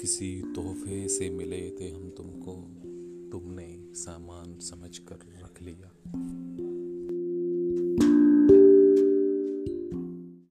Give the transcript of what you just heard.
किसी तोहफे से मिले थे हम तुमको। तुमने सामान समझ कर रख लिया।